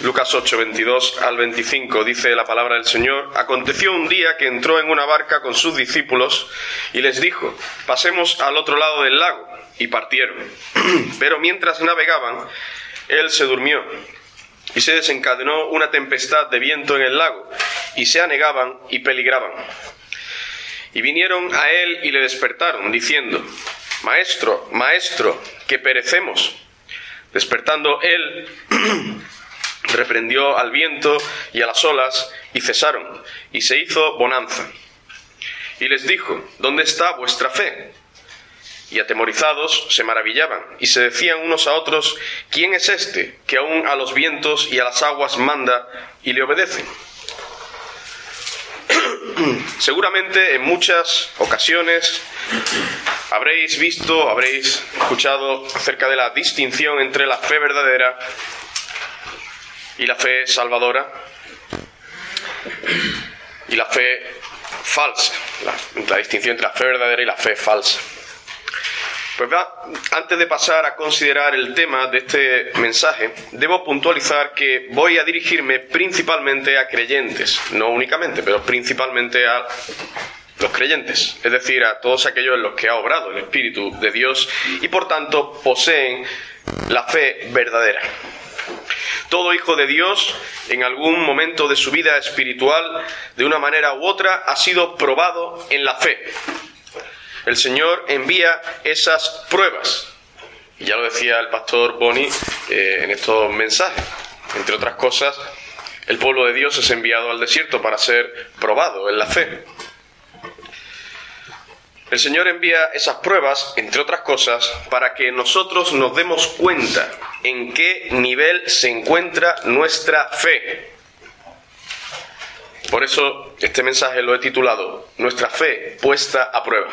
Lucas 8, 22 al 25 dice la palabra del Señor, aconteció un día que entró en una barca con sus discípulos y les dijo, pasemos al otro lado del lago, y partieron. Pero mientras navegaban, él se durmió, y se desencadenó una tempestad de viento en el lago, y se anegaban y peligraban. Y vinieron a él y le despertaron, diciendo, Maestro, Maestro, que perecemos. Despertando él, reprendió al viento y a las olas, y cesaron, y se hizo bonanza. Y les dijo, ¿dónde está vuestra fe? Y atemorizados se maravillaban, y se decían unos a otros, ¿quién es este que aún a los vientos y a las aguas manda y le obedecen? Seguramente en muchas ocasiones habréis visto, habréis escuchado acerca de la distinción entre la fe verdadera y la fe salvadora y la fe falsa, la, distinción entre la fe verdadera y la fe falsa. Pues antes de pasar a considerar el tema de este mensaje, debo puntualizar que voy a dirigirme principalmente a creyentes, no únicamente, pero principalmente a los creyentes, es decir, a todos aquellos en los que ha obrado el Espíritu de Dios y por tanto poseen la fe verdadera. Todo hijo de Dios, en algún momento de su vida espiritual, de una manera u otra, ha sido probado en la fe el Señor envía esas pruebas. Y ya lo decía el pastor Boni eh, en estos mensajes. Entre otras cosas, el pueblo de Dios es enviado al desierto para ser probado en la fe. El Señor envía esas pruebas, entre otras cosas, para que nosotros nos demos cuenta en qué nivel se encuentra nuestra fe. Por eso este mensaje lo he titulado Nuestra fe puesta a prueba.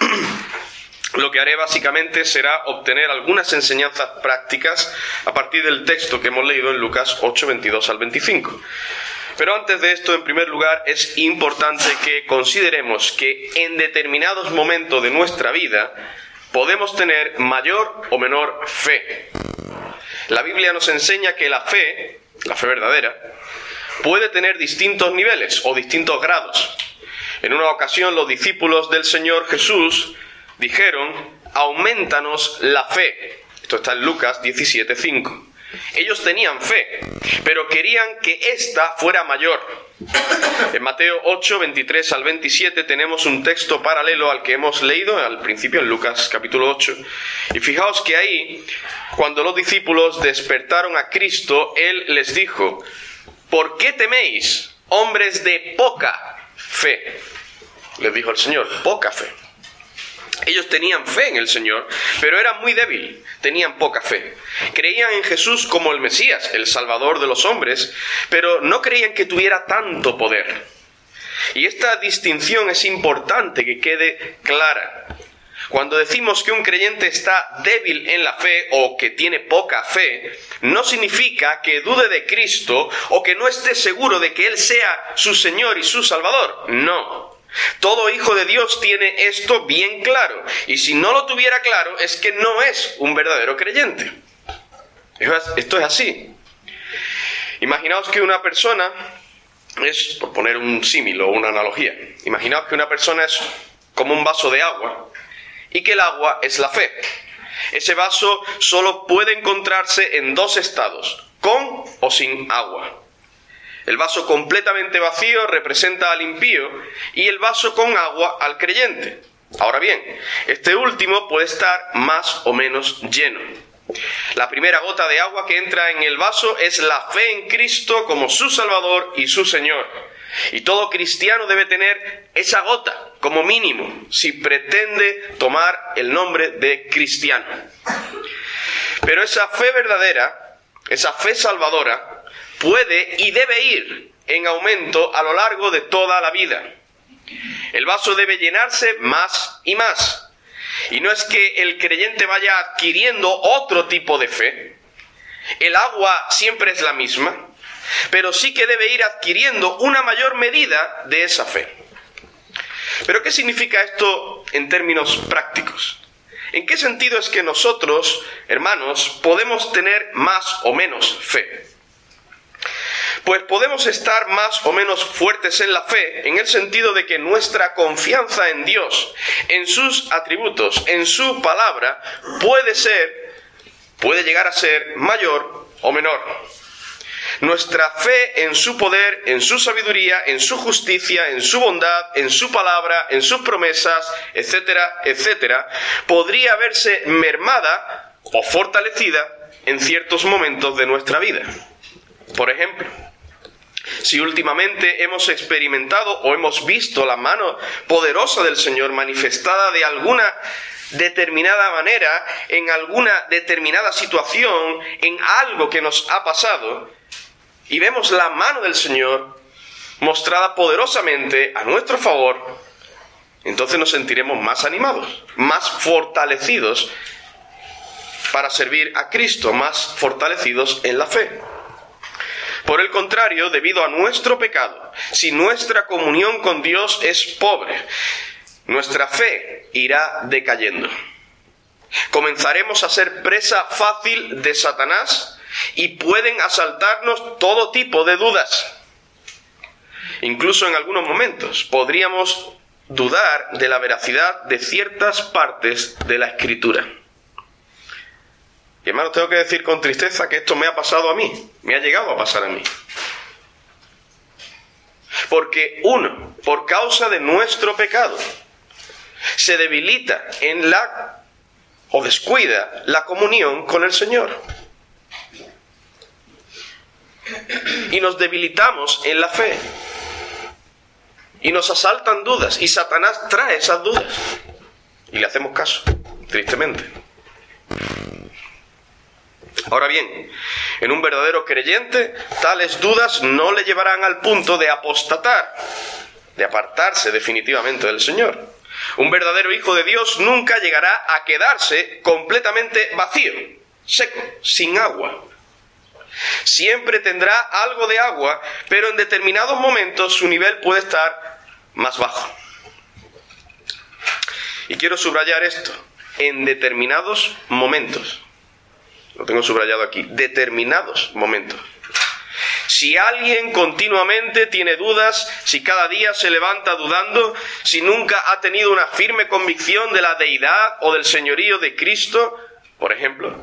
Lo que haré básicamente será obtener algunas enseñanzas prácticas a partir del texto que hemos leído en Lucas 8, 22 al 25. Pero antes de esto, en primer lugar, es importante que consideremos que en determinados momentos de nuestra vida podemos tener mayor o menor fe. La Biblia nos enseña que la fe, la fe verdadera, puede tener distintos niveles o distintos grados. En una ocasión los discípulos del Señor Jesús dijeron, aumentanos la fe. Esto está en Lucas 17:5. Ellos tenían fe, pero querían que ésta fuera mayor. En Mateo 8, 23 al 27 tenemos un texto paralelo al que hemos leído al principio en Lucas capítulo 8. Y fijaos que ahí, cuando los discípulos despertaron a Cristo, Él les dijo, ¿por qué teméis, hombres de poca fe. Les dijo el Señor, poca fe. Ellos tenían fe en el Señor, pero eran muy débil, tenían poca fe. Creían en Jesús como el Mesías, el Salvador de los hombres, pero no creían que tuviera tanto poder. Y esta distinción es importante que quede clara. Cuando decimos que un creyente está débil en la fe o que tiene poca fe, no significa que dude de Cristo o que no esté seguro de que Él sea su Señor y su Salvador. No. Todo hijo de Dios tiene esto bien claro. Y si no lo tuviera claro, es que no es un verdadero creyente. Esto es así. Imaginaos que una persona es, por poner un símil o una analogía, imaginaos que una persona es como un vaso de agua y que el agua es la fe. Ese vaso solo puede encontrarse en dos estados, con o sin agua. El vaso completamente vacío representa al impío y el vaso con agua al creyente. Ahora bien, este último puede estar más o menos lleno. La primera gota de agua que entra en el vaso es la fe en Cristo como su Salvador y su Señor. Y todo cristiano debe tener esa gota como mínimo si pretende tomar el nombre de cristiano. Pero esa fe verdadera, esa fe salvadora, puede y debe ir en aumento a lo largo de toda la vida. El vaso debe llenarse más y más. Y no es que el creyente vaya adquiriendo otro tipo de fe. El agua siempre es la misma pero sí que debe ir adquiriendo una mayor medida de esa fe. Pero ¿qué significa esto en términos prácticos? ¿En qué sentido es que nosotros, hermanos, podemos tener más o menos fe? Pues podemos estar más o menos fuertes en la fe, en el sentido de que nuestra confianza en Dios, en sus atributos, en su palabra, puede ser, puede llegar a ser mayor o menor. Nuestra fe en su poder, en su sabiduría, en su justicia, en su bondad, en su palabra, en sus promesas, etcétera, etcétera, podría verse mermada o fortalecida en ciertos momentos de nuestra vida. Por ejemplo, si últimamente hemos experimentado o hemos visto la mano poderosa del Señor manifestada de alguna determinada manera, en alguna determinada situación, en algo que nos ha pasado, y vemos la mano del Señor mostrada poderosamente a nuestro favor, entonces nos sentiremos más animados, más fortalecidos para servir a Cristo, más fortalecidos en la fe. Por el contrario, debido a nuestro pecado, si nuestra comunión con Dios es pobre, nuestra fe irá decayendo. Comenzaremos a ser presa fácil de Satanás y pueden asaltarnos todo tipo de dudas. Incluso en algunos momentos podríamos dudar de la veracidad de ciertas partes de la escritura. Y hermano, tengo que decir con tristeza que esto me ha pasado a mí, me ha llegado a pasar a mí. Porque uno, por causa de nuestro pecado, se debilita en la o descuida la comunión con el Señor. Y nos debilitamos en la fe. Y nos asaltan dudas. Y Satanás trae esas dudas. Y le hacemos caso, tristemente. Ahora bien, en un verdadero creyente, tales dudas no le llevarán al punto de apostatar, de apartarse definitivamente del Señor. Un verdadero hijo de Dios nunca llegará a quedarse completamente vacío, seco, sin agua. Siempre tendrá algo de agua, pero en determinados momentos su nivel puede estar más bajo. Y quiero subrayar esto, en determinados momentos lo tengo subrayado aquí, determinados momentos. Si alguien continuamente tiene dudas, si cada día se levanta dudando, si nunca ha tenido una firme convicción de la deidad o del señorío de Cristo, por ejemplo,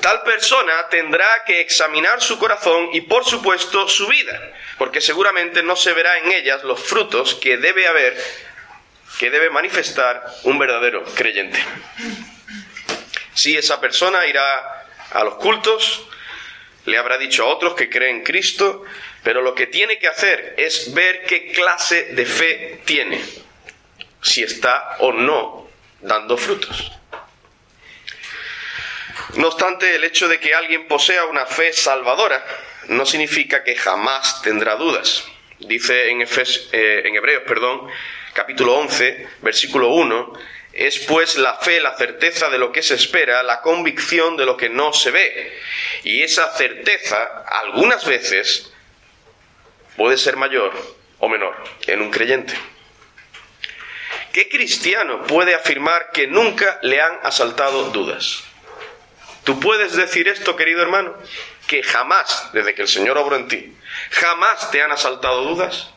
tal persona tendrá que examinar su corazón y por supuesto su vida, porque seguramente no se verá en ellas los frutos que debe haber, que debe manifestar un verdadero creyente. Si esa persona irá a los cultos, le habrá dicho a otros que creen en Cristo, pero lo que tiene que hacer es ver qué clase de fe tiene, si está o no dando frutos. No obstante, el hecho de que alguien posea una fe salvadora no significa que jamás tendrá dudas. Dice en, eh, en Hebreos, perdón, capítulo 11, versículo 1, es pues la fe, la certeza de lo que se espera, la convicción de lo que no se ve. Y esa certeza, algunas veces, puede ser mayor o menor en un creyente. ¿Qué cristiano puede afirmar que nunca le han asaltado dudas? ¿Tú puedes decir esto, querido hermano? Que jamás, desde que el Señor obró en ti, jamás te han asaltado dudas.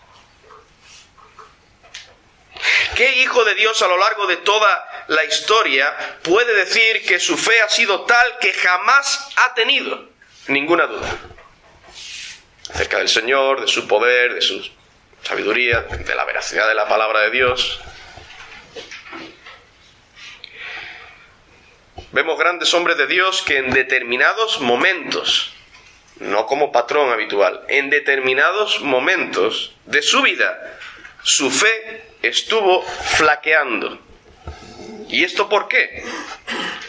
¿Qué hijo de Dios a lo largo de toda la historia puede decir que su fe ha sido tal que jamás ha tenido ninguna duda acerca del Señor, de su poder, de su sabiduría, de la veracidad de la palabra de Dios? Vemos grandes hombres de Dios que en determinados momentos, no como patrón habitual, en determinados momentos de su vida, su fe estuvo flaqueando. ¿Y esto por qué?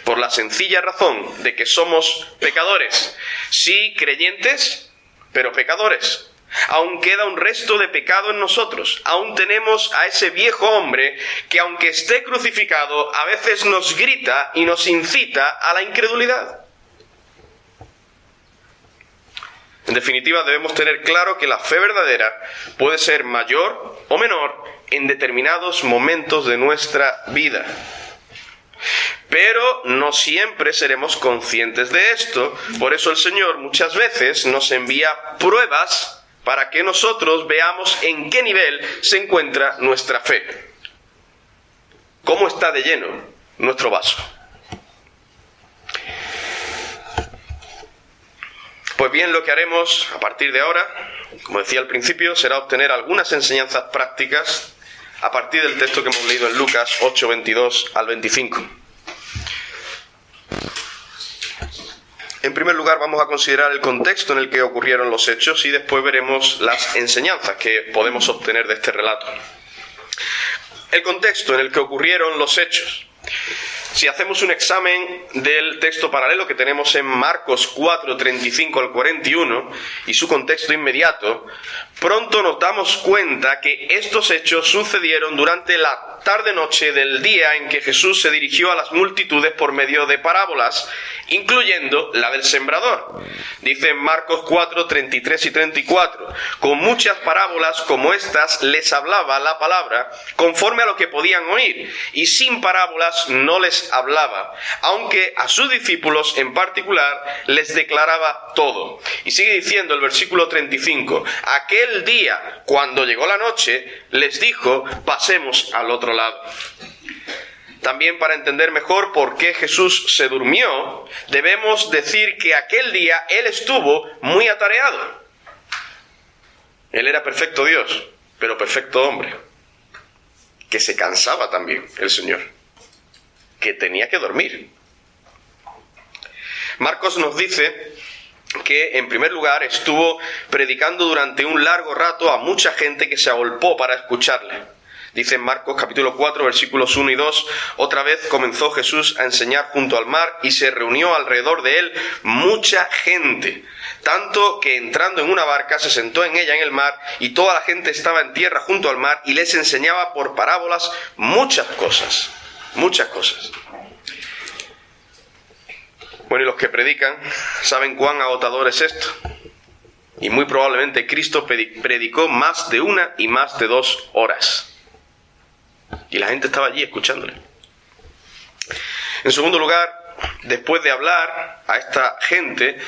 Por la sencilla razón de que somos pecadores. Sí, creyentes, pero pecadores. Aún queda un resto de pecado en nosotros. Aún tenemos a ese viejo hombre que aunque esté crucificado, a veces nos grita y nos incita a la incredulidad. En definitiva, debemos tener claro que la fe verdadera puede ser mayor o menor en determinados momentos de nuestra vida. Pero no siempre seremos conscientes de esto. Por eso el Señor muchas veces nos envía pruebas para que nosotros veamos en qué nivel se encuentra nuestra fe. ¿Cómo está de lleno nuestro vaso? Pues bien, lo que haremos a partir de ahora, como decía al principio, será obtener algunas enseñanzas prácticas a partir del texto que hemos leído en Lucas 8, 22 al 25. En primer lugar, vamos a considerar el contexto en el que ocurrieron los hechos y después veremos las enseñanzas que podemos obtener de este relato. El contexto en el que ocurrieron los hechos. Si hacemos un examen del texto paralelo que tenemos en Marcos 4, 35 al 41 y su contexto inmediato, pronto nos damos cuenta que estos hechos sucedieron durante la tarde-noche del día en que Jesús se dirigió a las multitudes por medio de parábolas, incluyendo la del sembrador. Dice en Marcos 4, 33 y 34, con muchas parábolas como estas les hablaba la palabra conforme a lo que podían oír, y sin parábolas no les hablaba, aunque a sus discípulos en particular les declaraba todo. Y sigue diciendo el versículo 35, aquel día, cuando llegó la noche, les dijo, pasemos al otro. También para entender mejor por qué Jesús se durmió, debemos decir que aquel día Él estuvo muy atareado. Él era perfecto Dios, pero perfecto hombre, que se cansaba también el Señor, que tenía que dormir. Marcos nos dice que en primer lugar estuvo predicando durante un largo rato a mucha gente que se agolpó para escucharle. Dice en Marcos capítulo 4 versículos 1 y 2, otra vez comenzó Jesús a enseñar junto al mar y se reunió alrededor de él mucha gente, tanto que entrando en una barca se sentó en ella en el mar y toda la gente estaba en tierra junto al mar y les enseñaba por parábolas muchas cosas, muchas cosas. Bueno, y los que predican saben cuán agotador es esto. Y muy probablemente Cristo predicó más de una y más de dos horas. Y la gente estaba allí escuchándole. En segundo lugar, después de hablar a esta gente,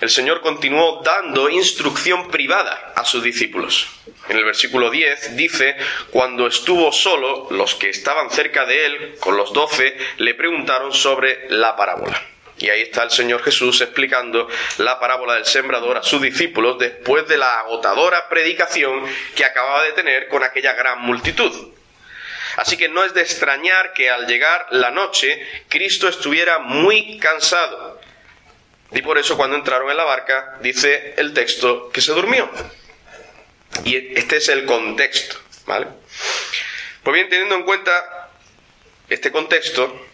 el Señor continuó dando instrucción privada a sus discípulos. En el versículo 10 dice, cuando estuvo solo, los que estaban cerca de él, con los doce, le preguntaron sobre la parábola. Y ahí está el Señor Jesús explicando la parábola del sembrador a sus discípulos después de la agotadora predicación que acababa de tener con aquella gran multitud. Así que no es de extrañar que al llegar la noche Cristo estuviera muy cansado. Y por eso cuando entraron en la barca dice el texto que se durmió. Y este es el contexto, ¿vale? Pues bien, teniendo en cuenta este contexto,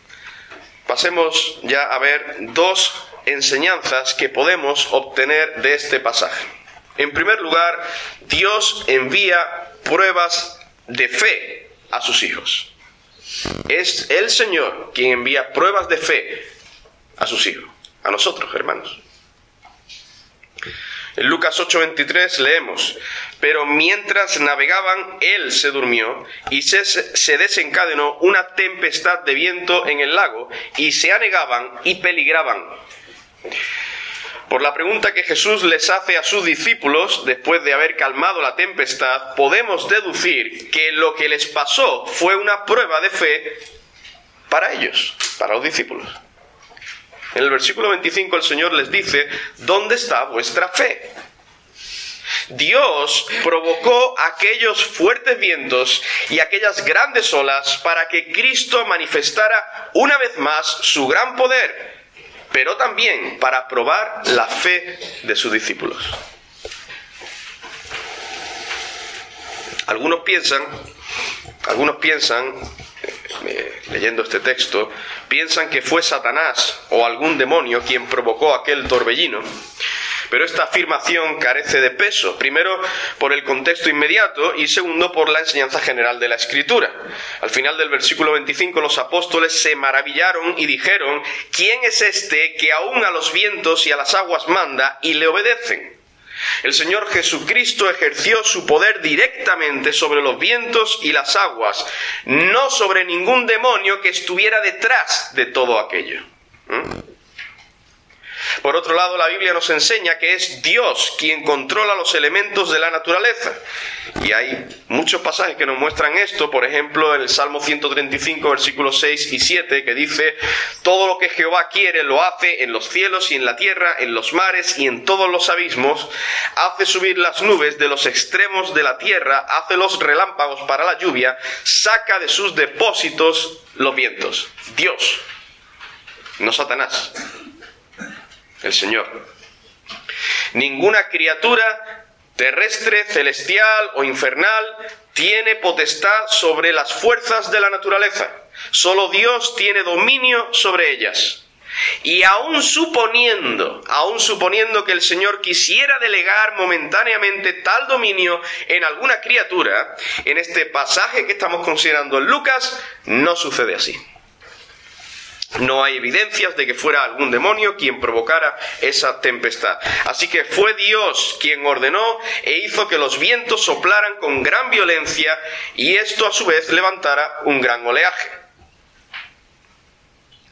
pasemos ya a ver dos enseñanzas que podemos obtener de este pasaje. En primer lugar, Dios envía pruebas de fe a sus hijos. Es el Señor quien envía pruebas de fe a sus hijos, a nosotros, hermanos. En Lucas 8:23 leemos, pero mientras navegaban, él se durmió y se, se, desencadenó una tempestad de viento en el lago y se anegaban y peligraban. Por la pregunta que Jesús les hace a sus discípulos después de haber calmado la tempestad, podemos deducir que lo que les pasó fue una prueba de fe para ellos, para los discípulos. En el versículo 25 el Señor les dice, ¿dónde está vuestra fe? Dios provocó aquellos fuertes vientos y aquellas grandes olas para que Cristo manifestara una vez más su gran poder, pero también para probar la fe de sus discípulos. Algunos piensan, algunos piensan eh, leyendo este texto, piensan que fue Satanás o algún demonio quien provocó aquel torbellino. Pero esta afirmación carece de peso, primero por el contexto inmediato y segundo por la enseñanza general de la Escritura. Al final del versículo 25 los apóstoles se maravillaron y dijeron, ¿quién es este que aún a los vientos y a las aguas manda y le obedecen? El Señor Jesucristo ejerció su poder directamente sobre los vientos y las aguas, no sobre ningún demonio que estuviera detrás de todo aquello. ¿Mm? Por otro lado, la Biblia nos enseña que es Dios quien controla los elementos de la naturaleza. Y hay muchos pasajes que nos muestran esto, por ejemplo, en el Salmo 135, versículos 6 y 7, que dice, todo lo que Jehová quiere lo hace en los cielos y en la tierra, en los mares y en todos los abismos, hace subir las nubes de los extremos de la tierra, hace los relámpagos para la lluvia, saca de sus depósitos los vientos. Dios, no Satanás el Señor. Ninguna criatura terrestre, celestial o infernal tiene potestad sobre las fuerzas de la naturaleza. Solo Dios tiene dominio sobre ellas. Y aun suponiendo, aun suponiendo que el Señor quisiera delegar momentáneamente tal dominio en alguna criatura, en este pasaje que estamos considerando en Lucas, no sucede así. No hay evidencias de que fuera algún demonio quien provocara esa tempestad. Así que fue Dios quien ordenó e hizo que los vientos soplaran con gran violencia y esto a su vez levantara un gran oleaje.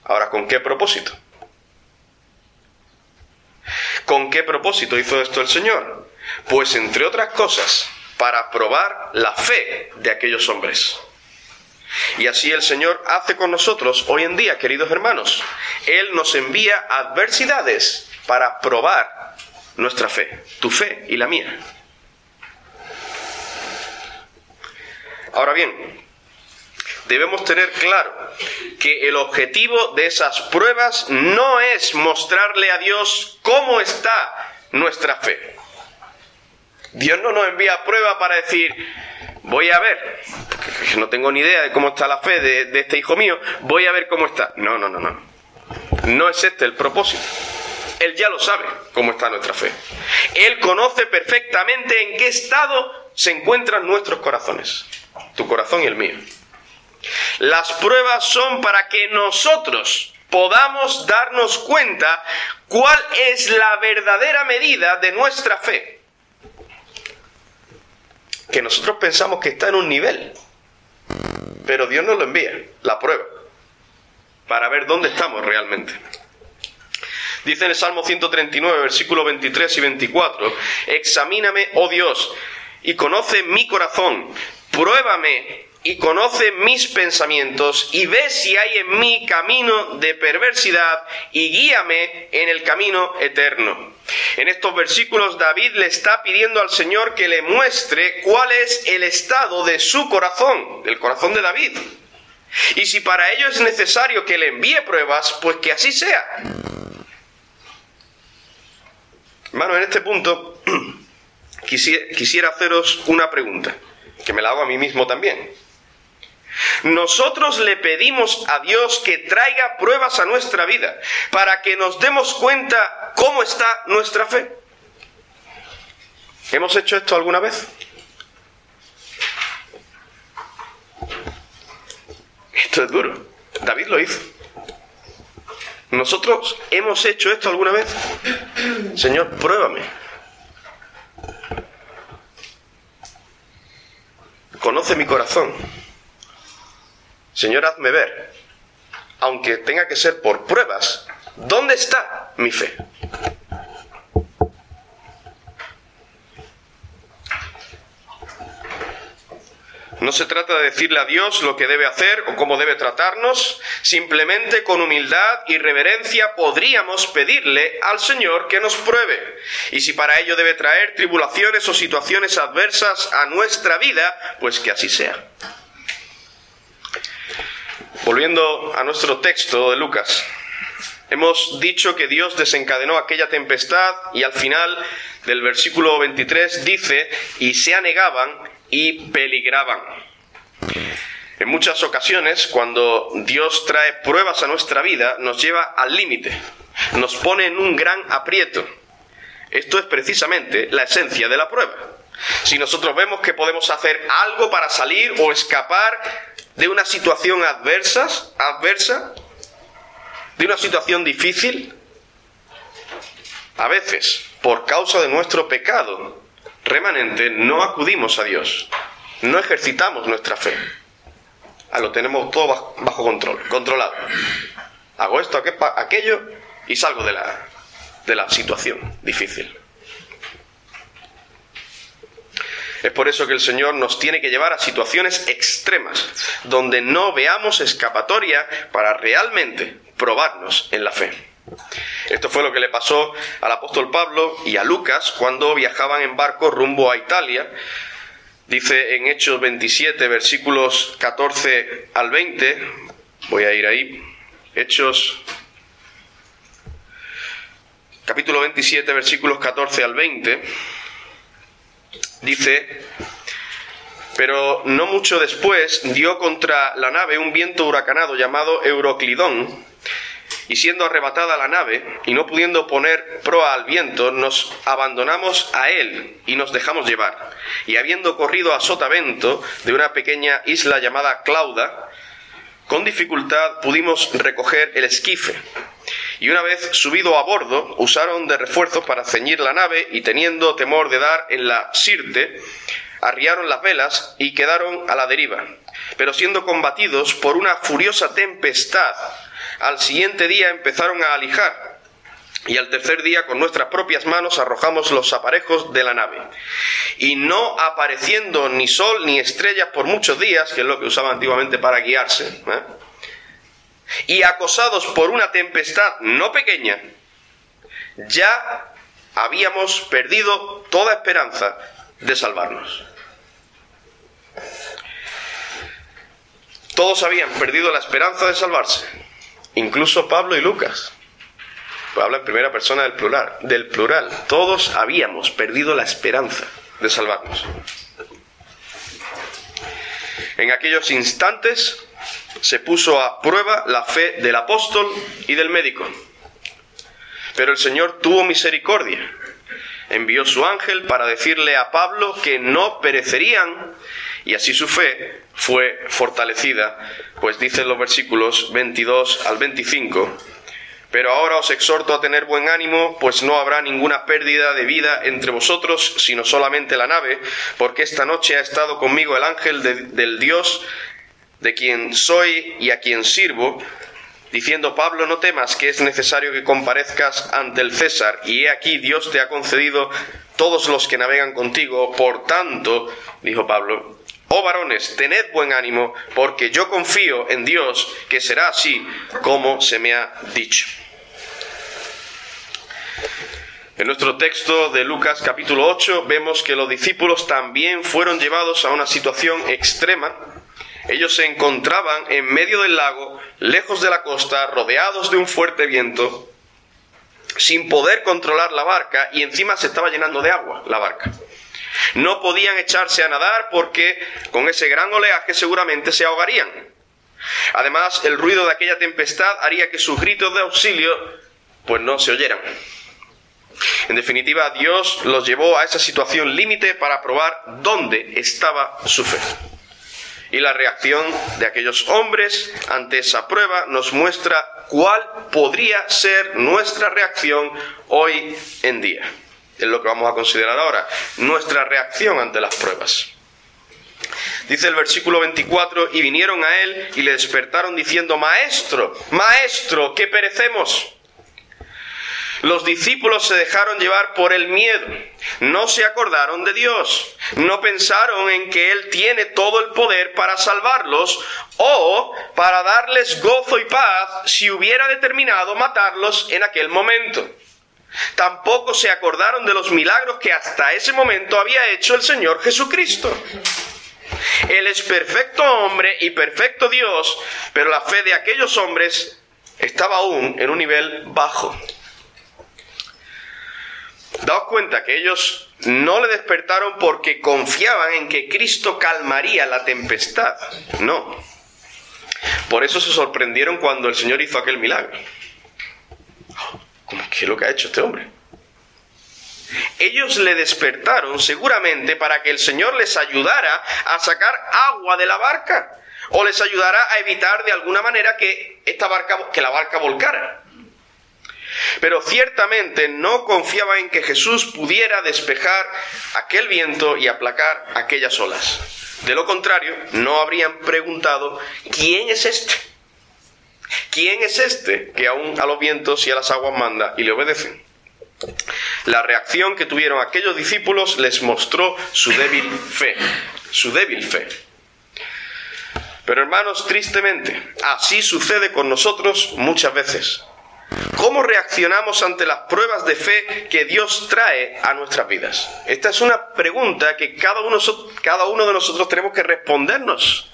Ahora, ¿con qué propósito? ¿Con qué propósito hizo esto el Señor? Pues entre otras cosas, para probar la fe de aquellos hombres. Y así el Señor hace con nosotros hoy en día, queridos hermanos. Él nos envía adversidades para probar nuestra fe, tu fe y la mía. Ahora bien, debemos tener claro que el objetivo de esas pruebas no es mostrarle a Dios cómo está nuestra fe. Dios no nos envía prueba para decir, voy a ver, no tengo ni idea de cómo está la fe de, este hijo mío, voy a ver cómo está. No, no, no, no. No es este el propósito. Él ya lo sabe cómo está nuestra fe. Él conoce perfectamente en qué estado se encuentran nuestros corazones, tu corazón y el mío. Las pruebas son para que nosotros podamos darnos cuenta cuál es la verdadera medida de nuestra fe que nosotros pensamos que está en un nivel, pero Dios nos lo envía, la prueba, para ver dónde estamos realmente. Dice en el Salmo 139, versículos 23 y 24, examíname, oh Dios, y conoce mi corazón, pruébame y conoce mis pensamientos y ve si hay en mí camino de perversidad y guíame en el camino eterno. En estos versículos David le está pidiendo al Señor que le muestre cuál es el estado de su corazón, del corazón de David. Y si para ello es necesario que le envíe pruebas, pues que así sea. Hermano, en este punto quisiera haceros una pregunta, que me la hago a mí mismo también. Nosotros le pedimos a Dios que traiga pruebas a nuestra vida para que nos demos cuenta cómo está nuestra fe. ¿Hemos hecho esto alguna vez? Esto es duro. David lo hizo. ¿Nosotros hemos hecho esto alguna vez? Señor, pruébame. Conoce mi corazón. Señor, hazme ver, aunque tenga que ser por pruebas, ¿dónde está mi fe? No se trata de decirle a Dios lo que debe hacer o cómo debe tratarnos, simplemente con humildad y reverencia podríamos pedirle al Señor que nos pruebe. Y si para ello debe traer tribulaciones o situaciones adversas a nuestra vida, pues que así sea. Volviendo a nuestro texto de Lucas, hemos dicho que Dios desencadenó aquella tempestad y al final del versículo 23 dice, y se anegaban y peligraban. En muchas ocasiones, cuando Dios trae pruebas a nuestra vida, nos lleva al límite, nos pone en un gran aprieto. Esto es precisamente la esencia de la prueba. Si nosotros vemos que podemos hacer algo para salir o escapar de una situación adversa, adversa, de una situación difícil, a veces, por causa de nuestro pecado remanente, no acudimos a Dios, no ejercitamos nuestra fe. Ah, lo tenemos todo bajo, control, controlado. Hago esto, aquello y salgo de la, de la situación difícil. Es por eso que el Señor nos tiene que llevar a situaciones extremas, donde no veamos escapatoria para realmente probarnos en la fe. Esto fue lo que le pasó al apóstol Pablo y a Lucas cuando viajaban en barco rumbo a Italia. Dice en Hechos 27, versículos 14 al 20, voy a ir ahí, Hechos capítulo 27, versículos 14 al 20, dice, pero no mucho después dio contra la nave un viento huracanado llamado Euroclidón, y siendo arrebatada la nave, y no pudiendo poner proa al viento, nos abandonamos a él y nos dejamos llevar. Y habiendo corrido a sotavento de una pequeña isla llamada Clauda, con dificultad pudimos recoger el esquife. Y una vez subido a bordo, usaron de refuerzos para ceñir la nave y teniendo temor de dar en la sirte, arriaron las velas y quedaron a la deriva. Pero siendo combatidos por una furiosa tempestad, al siguiente día empezaron a alijar y al tercer día con nuestras propias manos arrojamos los aparejos de la nave. Y no apareciendo ni sol ni estrellas por muchos días, que es lo que usaban antiguamente para guiarse, ¿eh? Y acosados por una tempestad no pequeña, ya habíamos perdido toda esperanza de salvarnos. Todos habían perdido la esperanza de salvarse. Incluso Pablo y Lucas. Habla en primera persona del plural, del plural. Todos habíamos perdido la esperanza de salvarnos. En aquellos instantes se puso a prueba la fe del apóstol y del médico. Pero el Señor tuvo misericordia. Envió su ángel para decirle a Pablo que no perecerían y así su fe fue fortalecida, pues dicen los versículos 22 al 25, pero ahora os exhorto a tener buen ánimo, pues no habrá ninguna pérdida de vida entre vosotros, sino solamente la nave, porque esta noche ha estado conmigo el ángel del Dios de quien soy y a quien sirvo, diciendo Pablo, no temas que es necesario que comparezcas ante el César, y he aquí Dios te ha concedido todos los que navegan contigo, por tanto, dijo Pablo, Oh varones, tened buen ánimo, porque yo confío en Dios que será así como se me ha dicho. En nuestro texto de Lucas capítulo 8 vemos que los discípulos también fueron llevados a una situación extrema. Ellos se encontraban en medio del lago, lejos de la costa, rodeados de un fuerte viento, sin poder controlar la barca y encima se estaba llenando de agua la barca. No podían echarse a nadar porque con ese gran oleaje seguramente se ahogarían. Además, el ruido de aquella tempestad haría que sus gritos de auxilio pues no se oyeran. En definitiva, Dios los llevó a esa situación límite para probar dónde estaba su fe. Y la reacción de aquellos hombres ante esa prueba nos muestra cuál podría ser nuestra reacción hoy en día es lo que vamos a considerar ahora, nuestra reacción ante las pruebas. Dice el versículo 24, y vinieron a él y le despertaron diciendo, Maestro, Maestro, que perecemos. Los discípulos se dejaron llevar por el miedo, no se acordaron de Dios, no pensaron en que Él tiene todo el poder para salvarlos o para darles gozo y paz si hubiera determinado matarlos en aquel momento. Tampoco se acordaron de los milagros que hasta ese momento había hecho el Señor Jesucristo. Él es perfecto hombre y perfecto Dios, pero la fe de aquellos hombres estaba aún en un nivel bajo. Daos cuenta que ellos no le despertaron porque confiaban en que Cristo calmaría la tempestad. No. Por eso se sorprendieron cuando el Señor hizo aquel milagro. ¿Qué es lo que ha hecho este hombre? Ellos le despertaron seguramente para que el Señor les ayudara a sacar agua de la barca o les ayudara a evitar de alguna manera que esta barca que la barca volcara. Pero ciertamente no confiaba en que Jesús pudiera despejar aquel viento y aplacar aquellas olas. De lo contrario, no habrían preguntado, ¿quién es este? ¿Quién es este que aún a los vientos y a las aguas manda y le obedecen? La reacción que tuvieron aquellos discípulos les mostró su débil fe, su débil fe. Pero hermanos, tristemente, así sucede con nosotros muchas veces. ¿Cómo reaccionamos ante las pruebas de fe que Dios trae a nuestras vidas? Esta es una pregunta que cada uno, de nosotros tenemos que respondernos.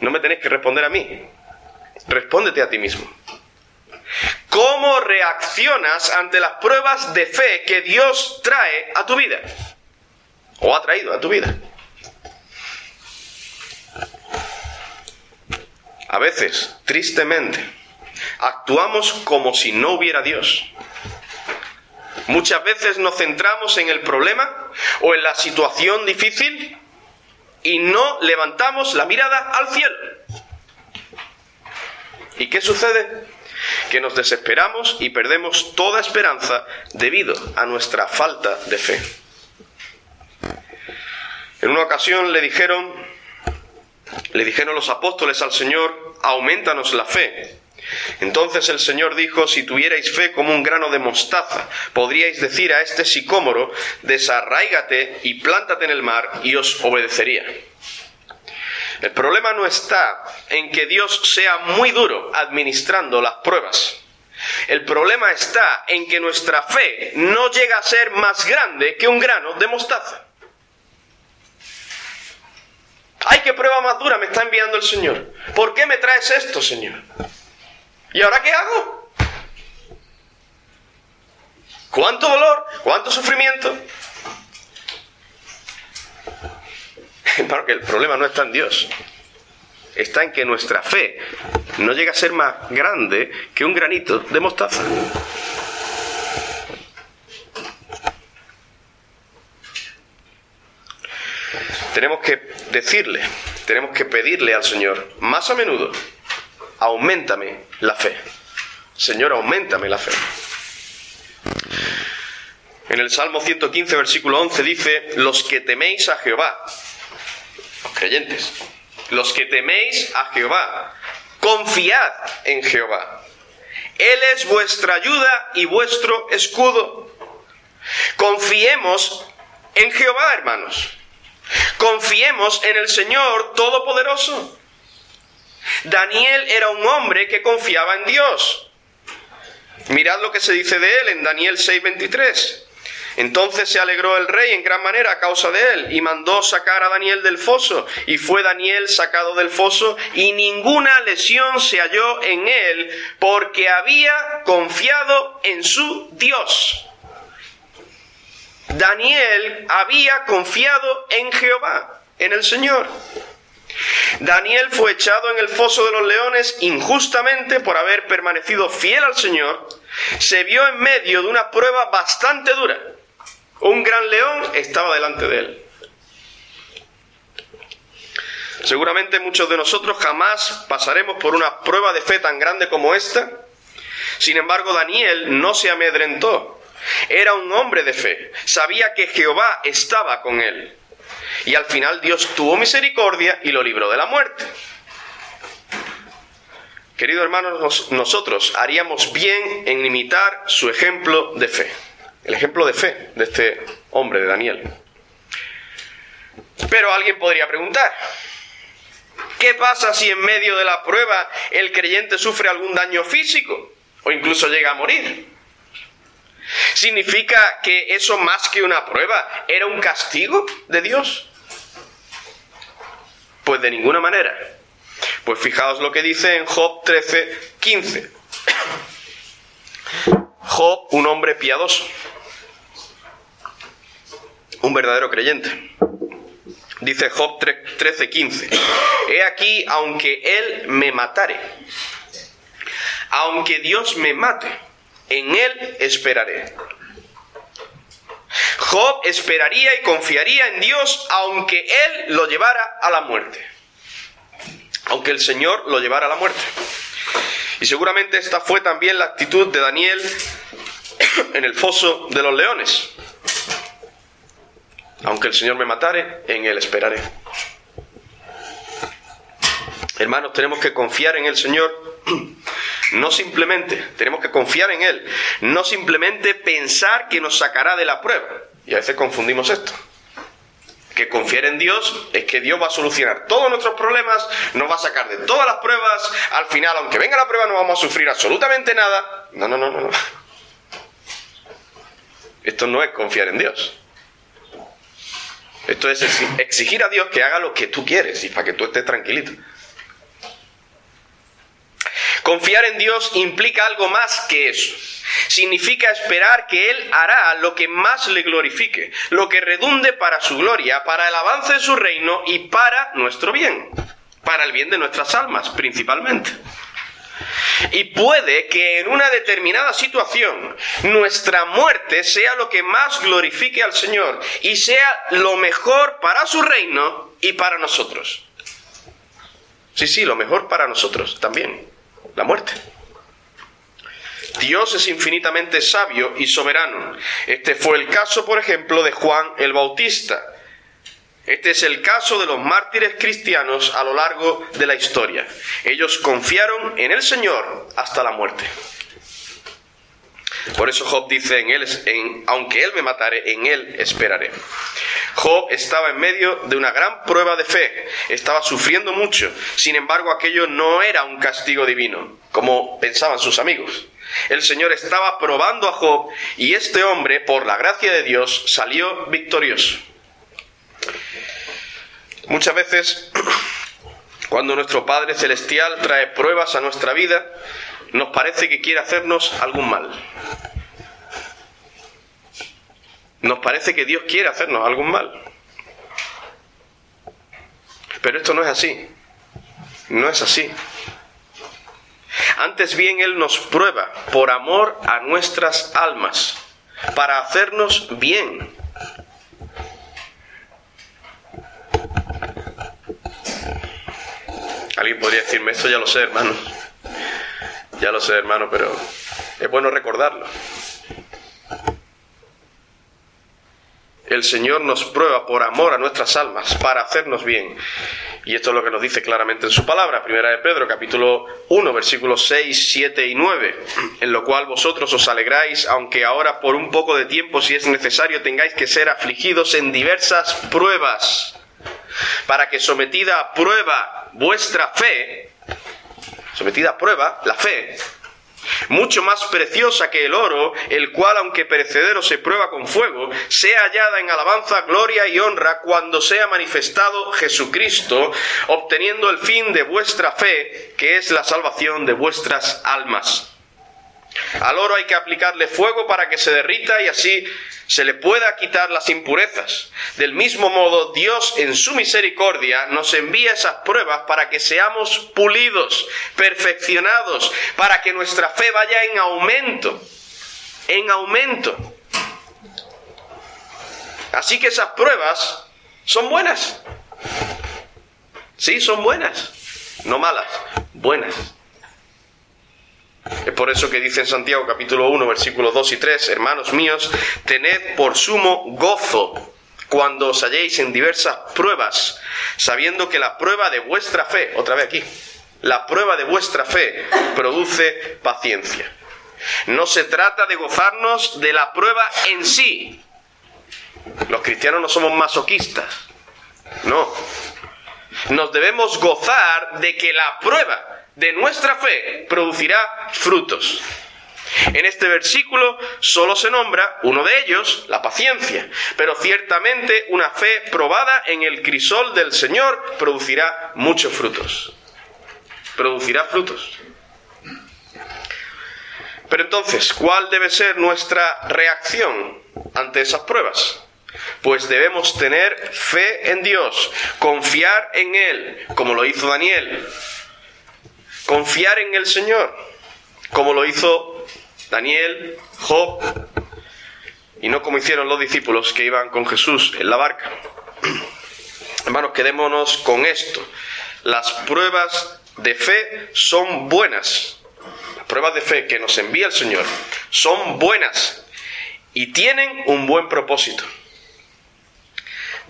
No me tenéis que responder a mí. Respóndete a ti mismo. ¿Cómo reaccionas ante las pruebas de fe que Dios trae a tu vida? O ha traído a tu vida. A veces, tristemente, actuamos como si no hubiera Dios. Muchas veces nos centramos en el problema o en la situación difícil y no levantamos la mirada al cielo. ¿Y qué sucede? Que nos desesperamos y perdemos toda esperanza debido a nuestra falta de fe. En una ocasión le dijeron, le dijeron los apóstoles al Señor, aumentanos la fe. Entonces el Señor dijo, si tuvierais fe como un grano de mostaza, podríais decir a este sicómoro, desarráigate y plántate en el mar, y os obedecería. El problema no está en que Dios sea muy duro administrando las pruebas. El problema está en que nuestra fe no llega a ser más grande que un grano de mostaza. ¡Ay, qué prueba más dura me está enviando el Señor! ¿Por qué me traes esto, Señor? ¿Y ahora qué hago? ¿Cuánto dolor? ¿Cuánto sufrimiento? Porque el problema no está en Dios. Está en que nuestra fe no llega a ser más grande que un granito de mostaza. Tenemos que decirle, tenemos que pedirle al Señor más a menudo aumentame la fe. Señor, aumentame la fe. En el Salmo 115, versículo 11 dice, los que teméis a Jehová, los creyentes, los que teméis a Jehová, confiad en Jehová. Él es vuestra ayuda y vuestro escudo. Confiemos en Jehová, hermanos. Confiemos en el Señor Todopoderoso. Daniel era un hombre que confiaba en Dios. Mirad lo que se dice de él en Daniel 6:23. Entonces se alegró el rey en gran manera a causa de él y mandó sacar a Daniel del foso. Y fue Daniel sacado del foso y ninguna lesión se halló en él porque había confiado en su Dios. Daniel había confiado en Jehová, en el Señor. Daniel fue echado en el foso de los leones injustamente por haber permanecido fiel al Señor. Se vio en medio de una prueba bastante dura. Un gran león estaba delante de él. Seguramente muchos de nosotros jamás pasaremos por una prueba de fe tan grande como esta. Sin embargo, Daniel no se amedrentó. Era un hombre de fe. Sabía que Jehová estaba con él. Y al final Dios tuvo misericordia y lo libró de la muerte. Queridos hermanos, nosotros haríamos bien en imitar su ejemplo de fe, el ejemplo de fe de este hombre, de Daniel. Pero alguien podría preguntar, ¿qué pasa si en medio de la prueba el creyente sufre algún daño físico o incluso llega a morir? ¿Significa que eso más que una prueba era un castigo de Dios? Pues de ninguna manera. Pues fijaos lo que dice en Job 13, 15. Job, un hombre piadoso, un verdadero creyente. Dice Job 13, 15. He aquí, aunque él me matare, aunque Dios me mate, en él esperaré. Job esperaría y confiaría en Dios aunque él lo llevara a la muerte. Aunque el Señor lo llevara a la muerte. Y seguramente esta fue también la actitud de Daniel en el foso de los leones. Aunque el Señor me matare, en Él esperaré. Hermanos, tenemos que confiar en el Señor. No simplemente, tenemos que confiar en Él. No simplemente pensar que nos sacará de la prueba. Y a veces confundimos esto. Que confiar en Dios es que Dios va a solucionar todos nuestros problemas, nos va a sacar de todas las pruebas. Al final, aunque venga la prueba, no vamos a sufrir absolutamente nada. No, no, no, no. Esto no es confiar en Dios. Esto es exigir a Dios que haga lo que tú quieres y para que tú estés tranquilito. Confiar en Dios implica algo más que eso. Significa esperar que Él hará lo que más le glorifique, lo que redunde para su gloria, para el avance de su reino y para nuestro bien, para el bien de nuestras almas principalmente. Y puede que en una determinada situación nuestra muerte sea lo que más glorifique al Señor y sea lo mejor para su reino y para nosotros. Sí, sí, lo mejor para nosotros también, la muerte. Dios es infinitamente sabio y soberano. Este fue el caso, por ejemplo, de Juan el Bautista este es el caso de los mártires cristianos a lo largo de la historia. Ellos confiaron en el Señor hasta la muerte. Por eso Job dice en él, en, aunque él me matare, en él esperaré. Job estaba en medio de una gran prueba de fe, estaba sufriendo mucho, sin embargo aquello no era un castigo divino, como pensaban sus amigos. El Señor estaba probando a Job y este hombre, por la gracia de Dios, salió victorioso. Muchas veces, cuando nuestro Padre Celestial trae pruebas a nuestra vida, nos parece que quiere hacernos algún mal. Nos parece que Dios quiere hacernos algún mal. Pero esto no es así. No es así. Antes bien Él nos prueba por amor a nuestras almas, para hacernos bien. Alguien podría decirme, esto ya lo sé, hermano. Ya lo sé, hermano, pero es bueno recordarlo. El Señor nos prueba por amor a nuestras almas, para hacernos bien. Y esto es lo que nos dice claramente en su palabra, primera de Pedro, capítulo 1, versículos 6, 7 y 9, en lo cual vosotros os alegráis, aunque ahora por un poco de tiempo, si es necesario, tengáis que ser afligidos en diversas pruebas para que sometida a prueba vuestra fe, sometida a prueba, la fe, mucho más preciosa que el oro, el cual, aunque perecedero se prueba con fuego, sea hallada en alabanza, gloria y honra cuando sea manifestado Jesucristo, obteniendo el fin de vuestra fe, que es la salvación de vuestras almas. Al oro hay que aplicarle fuego para que se derrita y así se le pueda quitar las impurezas. Del mismo modo, Dios en su misericordia nos envía esas pruebas para que seamos pulidos, perfeccionados, para que nuestra fe vaya en aumento, en aumento. Así que esas pruebas son buenas. Sí, son buenas, no malas, buenas. Es por eso que dice en Santiago capítulo 1 versículos 2 y 3, hermanos míos, tened por sumo gozo cuando os halléis en diversas pruebas, sabiendo que la prueba de vuestra fe, otra vez aquí, la prueba de vuestra fe produce paciencia. No se trata de gozarnos de la prueba en sí. Los cristianos no somos masoquistas. No. Nos debemos gozar de que la prueba de nuestra fe producirá frutos. En este versículo solo se nombra uno de ellos, la paciencia, pero ciertamente una fe probada en el crisol del Señor producirá muchos frutos. Producirá frutos. Pero entonces, ¿cuál debe ser nuestra reacción ante esas pruebas? Pues debemos tener fe en Dios, confiar en Él, como lo hizo Daniel, Confiar en el Señor, como lo hizo Daniel, Job, y no como hicieron los discípulos que iban con Jesús en la barca. Hermanos, quedémonos con esto. Las pruebas de fe son buenas. pruebas de fe que nos envía el Señor son buenas y tienen un buen propósito.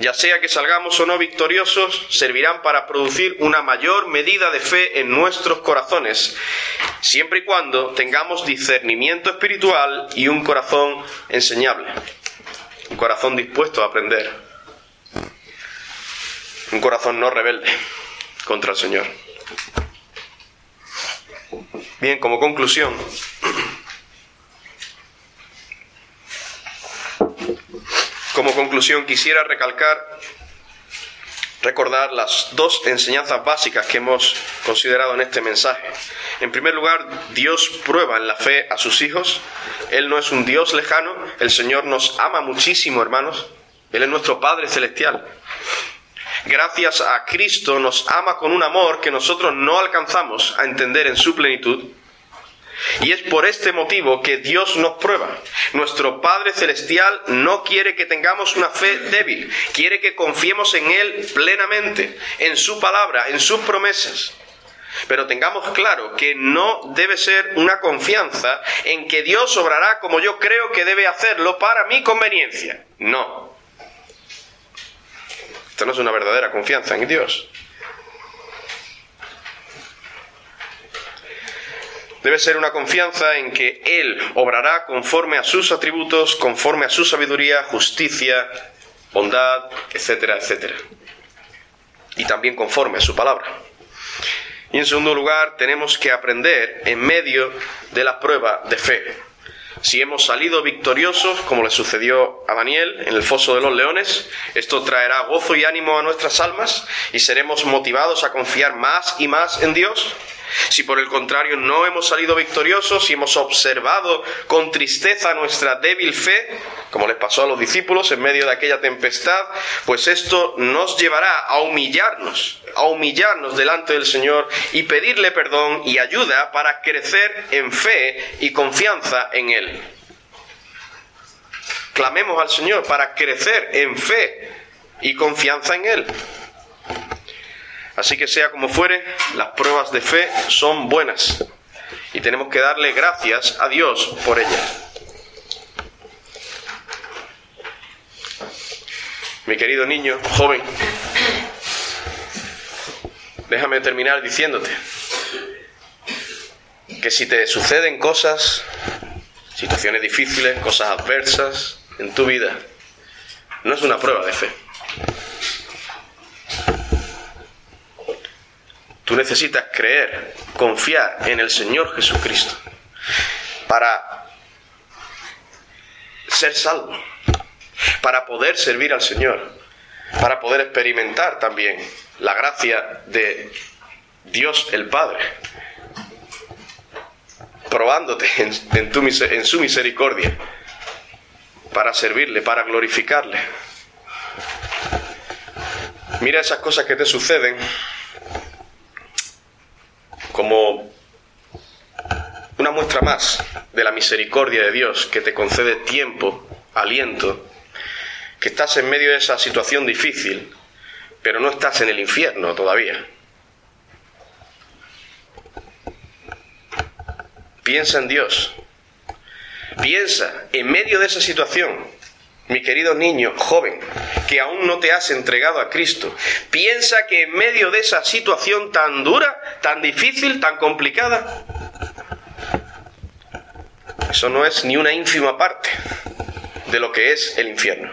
Ya sea que salgamos o no victoriosos, servirán para producir una mayor medida de fe en nuestros corazones, siempre y cuando tengamos discernimiento espiritual y un corazón enseñable, un corazón dispuesto a aprender, un corazón no rebelde contra el Señor. Bien, como conclusión, como conclusión quisiera recalcar, recordar las dos enseñanzas básicas que hemos considerado en este mensaje. En primer lugar, Dios prueba en la fe a sus hijos. Él no es un Dios lejano, el Señor nos ama muchísimo, hermanos. Él es nuestro Padre Celestial. Gracias a Cristo nos ama con un amor que nosotros no alcanzamos a entender en su plenitud y es por este motivo que Dios nos prueba. Nuestro Padre Celestial no quiere que tengamos una fe débil, quiere que confiemos en Él plenamente, en su palabra, en sus promesas. Pero tengamos claro que no debe ser una confianza en que Dios obrará como yo creo que debe hacerlo para mi conveniencia. No. Esto no es una verdadera confianza en Dios. Debe ser una confianza en que Él obrará conforme a sus atributos, conforme a su sabiduría, justicia, bondad, etcétera, etcétera. Y también conforme a su palabra. Y en segundo lugar, tenemos que aprender en medio de la prueba de fe. Si hemos salido victoriosos, como le sucedió a Daniel en el foso de los leones, esto traerá gozo y ánimo a nuestras almas y seremos motivados a confiar más y más en Dios. Si por el contrario no hemos salido victoriosos, si hemos observado con tristeza nuestra débil fe, como les pasó a los discípulos en medio de aquella tempestad, pues esto nos llevará a humillarnos, a humillarnos delante del Señor y pedirle perdón y ayuda para crecer en fe y confianza en Él. Clamemos al Señor para crecer en fe y confianza en Él. Así que sea como fuere, las pruebas de fe son buenas y tenemos que darle gracias a Dios por ellas. Mi querido niño, joven, déjame terminar diciéndote que si te suceden cosas, situaciones difíciles, cosas adversas en tu vida, no es una prueba de fe. Tú necesitas creer, confiar en el Señor Jesucristo para ser salvo, para poder servir al Señor, para poder experimentar también la gracia de Dios el Padre, probándote en, en su misericordia, para servirle, para glorificarle. Mira esas cosas que te suceden como una muestra más de la misericordia de Dios que te concede tiempo, aliento, que estás en medio de esa situación difícil, pero no estás en el infierno todavía. Piensa en Dios. Piensa en medio de esa situación mi querido niño, joven, que aún no te has entregado a Cristo, piensa que en medio de esa situación tan dura, tan difícil, tan complicada, eso no es ni una ínfima parte de lo que es el infierno.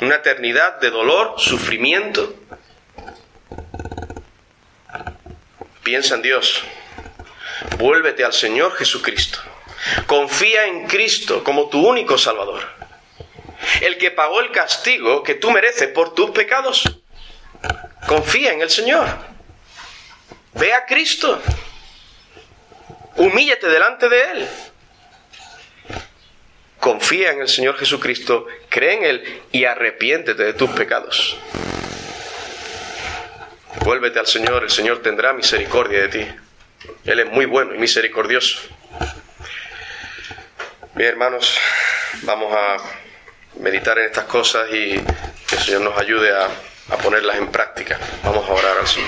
Una eternidad de dolor, sufrimiento. Piensa en Dios. Vuélvete al Señor Jesucristo. Confía en Cristo como tu único Salvador. El que pagó el castigo que tú mereces por tus pecados. Confía en el Señor. Ve a Cristo. Humíllate delante de Él. Confía en el Señor Jesucristo, cree en Él y arrepiéntete de tus pecados. Vuélvete al Señor, el Señor tendrá misericordia de ti. Él es muy bueno y misericordioso. Bien, hermanos, vamos a meditar en estas cosas y que el Señor nos ayude a, a ponerlas en práctica. Vamos a orar al Señor.